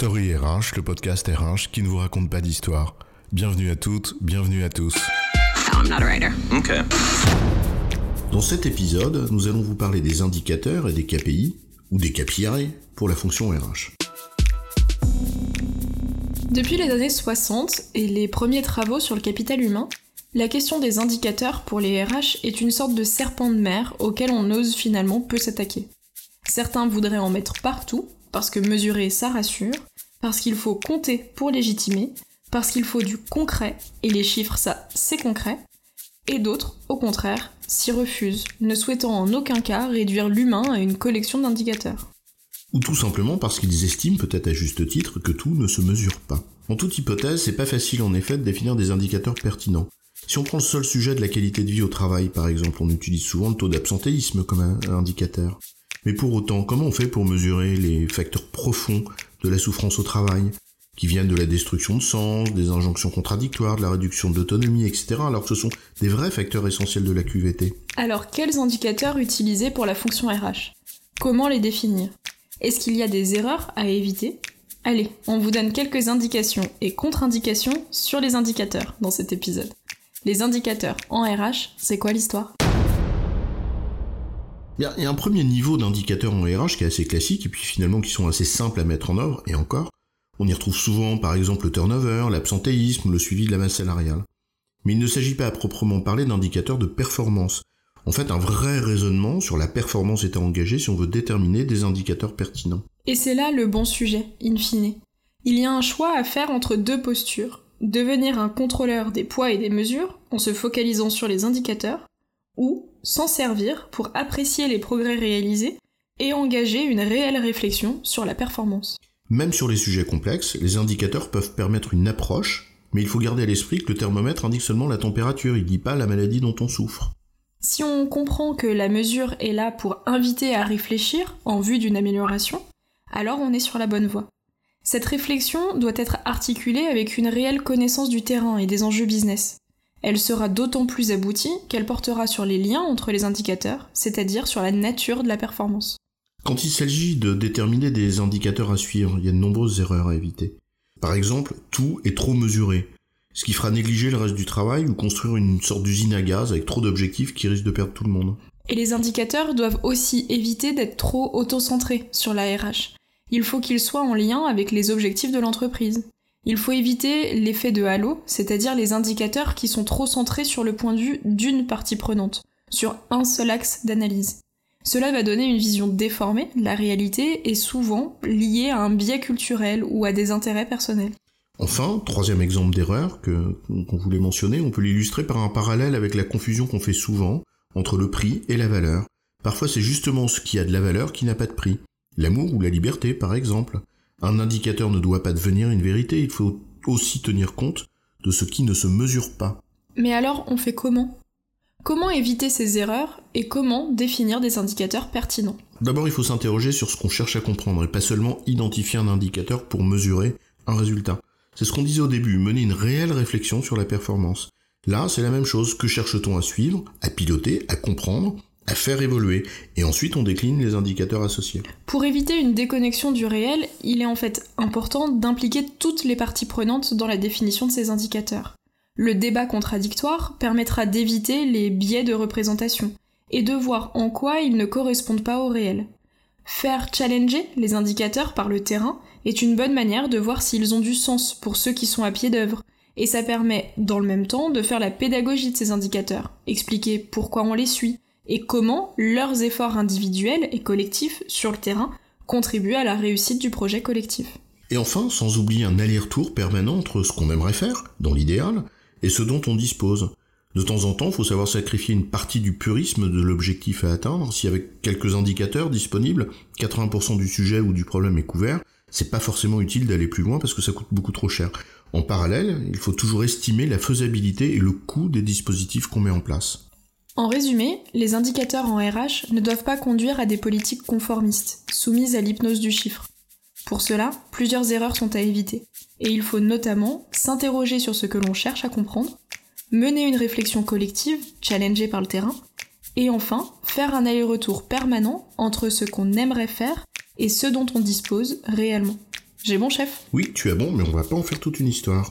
Story RH, le podcast RH qui ne vous raconte pas d'histoire. Bienvenue à toutes, bienvenue à tous. I'm not a writer. Okay. Dans cet épisode, nous allons vous parler des indicateurs et des KPI, ou des KPI, pour la fonction RH. Depuis les années 60 et les premiers travaux sur le capital humain, la question des indicateurs pour les RH est une sorte de serpent de mer auquel on ose finalement peu s'attaquer. Certains voudraient en mettre partout, parce que mesurer ça rassure, parce qu'il faut compter pour légitimer, parce qu'il faut du concret, et les chiffres ça c'est concret, et d'autres, au contraire, s'y refusent, ne souhaitant en aucun cas réduire l'humain à une collection d'indicateurs. Ou tout simplement parce qu'ils estiment, peut-être à juste titre, que tout ne se mesure pas. En toute hypothèse, c'est pas facile en effet de définir des indicateurs pertinents. Si on prend le seul sujet de la qualité de vie au travail, par exemple, on utilise souvent le taux d'absentéisme comme indicateur. Mais pour autant, comment on fait pour mesurer les facteurs profonds de la souffrance au travail, qui viennent de la destruction de sens, des injonctions contradictoires, de la réduction d'autonomie, etc., alors que ce sont des vrais facteurs essentiels de la QVT. Alors quels indicateurs utiliser pour la fonction RH Comment les définir? Est-ce qu'il y a des erreurs à éviter? Allez, on vous donne quelques indications et contre-indications sur les indicateurs dans cet épisode. Les indicateurs en RH, c'est quoi l'histoire? Il y, a, un premier niveau d'indicateurs en RH qui est assez classique et puis finalement qui sont assez simples à mettre en œuvre, et encore. On y retrouve souvent par exemple le turnover, l'absentéisme, le suivi de la masse salariale. Mais il ne s'agit pas à proprement parler d'indicateurs de performance. En fait, un vrai raisonnement sur la performance est à engager si on veut déterminer des indicateurs pertinents. Et c'est là le bon sujet, in fine. Il y a un choix à faire entre deux postures. Devenir un contrôleur des poids et des mesures en se focalisant sur les indicateurs, ou s'en servir pour apprécier les progrès réalisés et engager une réelle réflexion sur la performance. Même sur les sujets complexes, les indicateurs peuvent permettre une approche, mais il faut garder à l'esprit que le thermomètre indique seulement la température, il dit pas la maladie dont on souffre. Si on comprend que la mesure est là pour inviter à réfléchir en vue d'une amélioration, alors on est sur la bonne voie. Cette réflexion doit être articulée avec une réelle connaissance du terrain et des enjeux business. Elle sera d'autant plus aboutie qu'elle portera sur les liens entre les indicateurs, c'est-à-dire sur la nature de la performance. Quand il s'agit de déterminer des indicateurs à suivre, il y a de nombreuses erreurs à éviter. Par exemple, tout est trop mesuré, ce qui fera négliger le reste du travail ou construire une sorte d'usine à gaz avec trop d'objectifs qui risque de perdre tout le monde. Et les indicateurs doivent aussi éviter d'être trop auto-centrés sur la RH. Il faut qu'ils soient en lien avec les objectifs de l'entreprise. Il faut éviter l'effet de halo, c'est-à-dire les indicateurs qui sont trop centrés sur le point de vue d'une partie prenante, sur un seul axe d'analyse. Cela va donner une vision déformée la réalité et souvent liée à un biais culturel ou à des intérêts personnels. Enfin, troisième exemple d'erreur que qu'on voulait mentionner, on peut l'illustrer par un parallèle avec la confusion qu'on fait souvent entre le prix et la valeur. Parfois, c'est justement ce qui a de la valeur qui n'a pas de prix. L'amour ou la liberté, par exemple. Un indicateur ne doit pas devenir une vérité, il faut aussi tenir compte de ce qui ne se mesure pas. Mais alors, on fait comment? Comment éviter ces erreurs et comment définir des indicateurs pertinents? D'abord, il faut s'interroger sur ce qu'on cherche à comprendre et pas seulement identifier un indicateur pour mesurer un résultat. C'est ce qu'on disait au début, mener une réelle réflexion sur la performance. Là, c'est la même chose. Que cherche-t-on à suivre, à piloter, à comprendre, à faire évoluer Et ensuite, on décline les indicateurs associés. Pour éviter une déconnexion du réel, il est en fait important d'impliquer toutes les parties prenantes dans la définition de ces indicateurs. Le débat contradictoire permettra d'éviter les biais de représentation et de voir en quoi ils ne correspondent pas au réel. Faire challenger les indicateurs par le terrain est une bonne manière de voir s'ils ont du sens pour ceux qui sont à pied d'œuvre, et ça permet dans le même temps de faire la pédagogie de ces indicateurs, expliquer pourquoi on les suit, et comment leurs efforts individuels et collectifs sur le terrain contribuent à la réussite du projet collectif. Et enfin, sans oublier un aller-retour permanent entre ce qu'on aimerait faire, dans l'idéal, et ce dont on dispose. De temps en temps, il faut savoir sacrifier une partie du purisme de l'objectif à atteindre. Si avec quelques indicateurs disponibles, 80% du sujet ou du problème est couvert, c'est pas forcément utile d'aller plus loin parce que ça coûte beaucoup trop cher. En parallèle, il faut toujours estimer la faisabilité et le coût des dispositifs qu'on met en place. En résumé, les indicateurs en RH ne doivent pas conduire à des politiques conformistes, soumises à l'hypnose du chiffre. Pour cela, plusieurs erreurs sont à éviter, et il faut notamment s'interroger sur ce que l'on cherche à comprendre, mener une réflexion collective, challengée par le terrain, et enfin, faire un aller-retour permanent entre ce qu'on aimerait faire et ce dont on dispose réellement. J'ai bon, chef? Oui, tu as bon, mais on va pas en faire toute une histoire.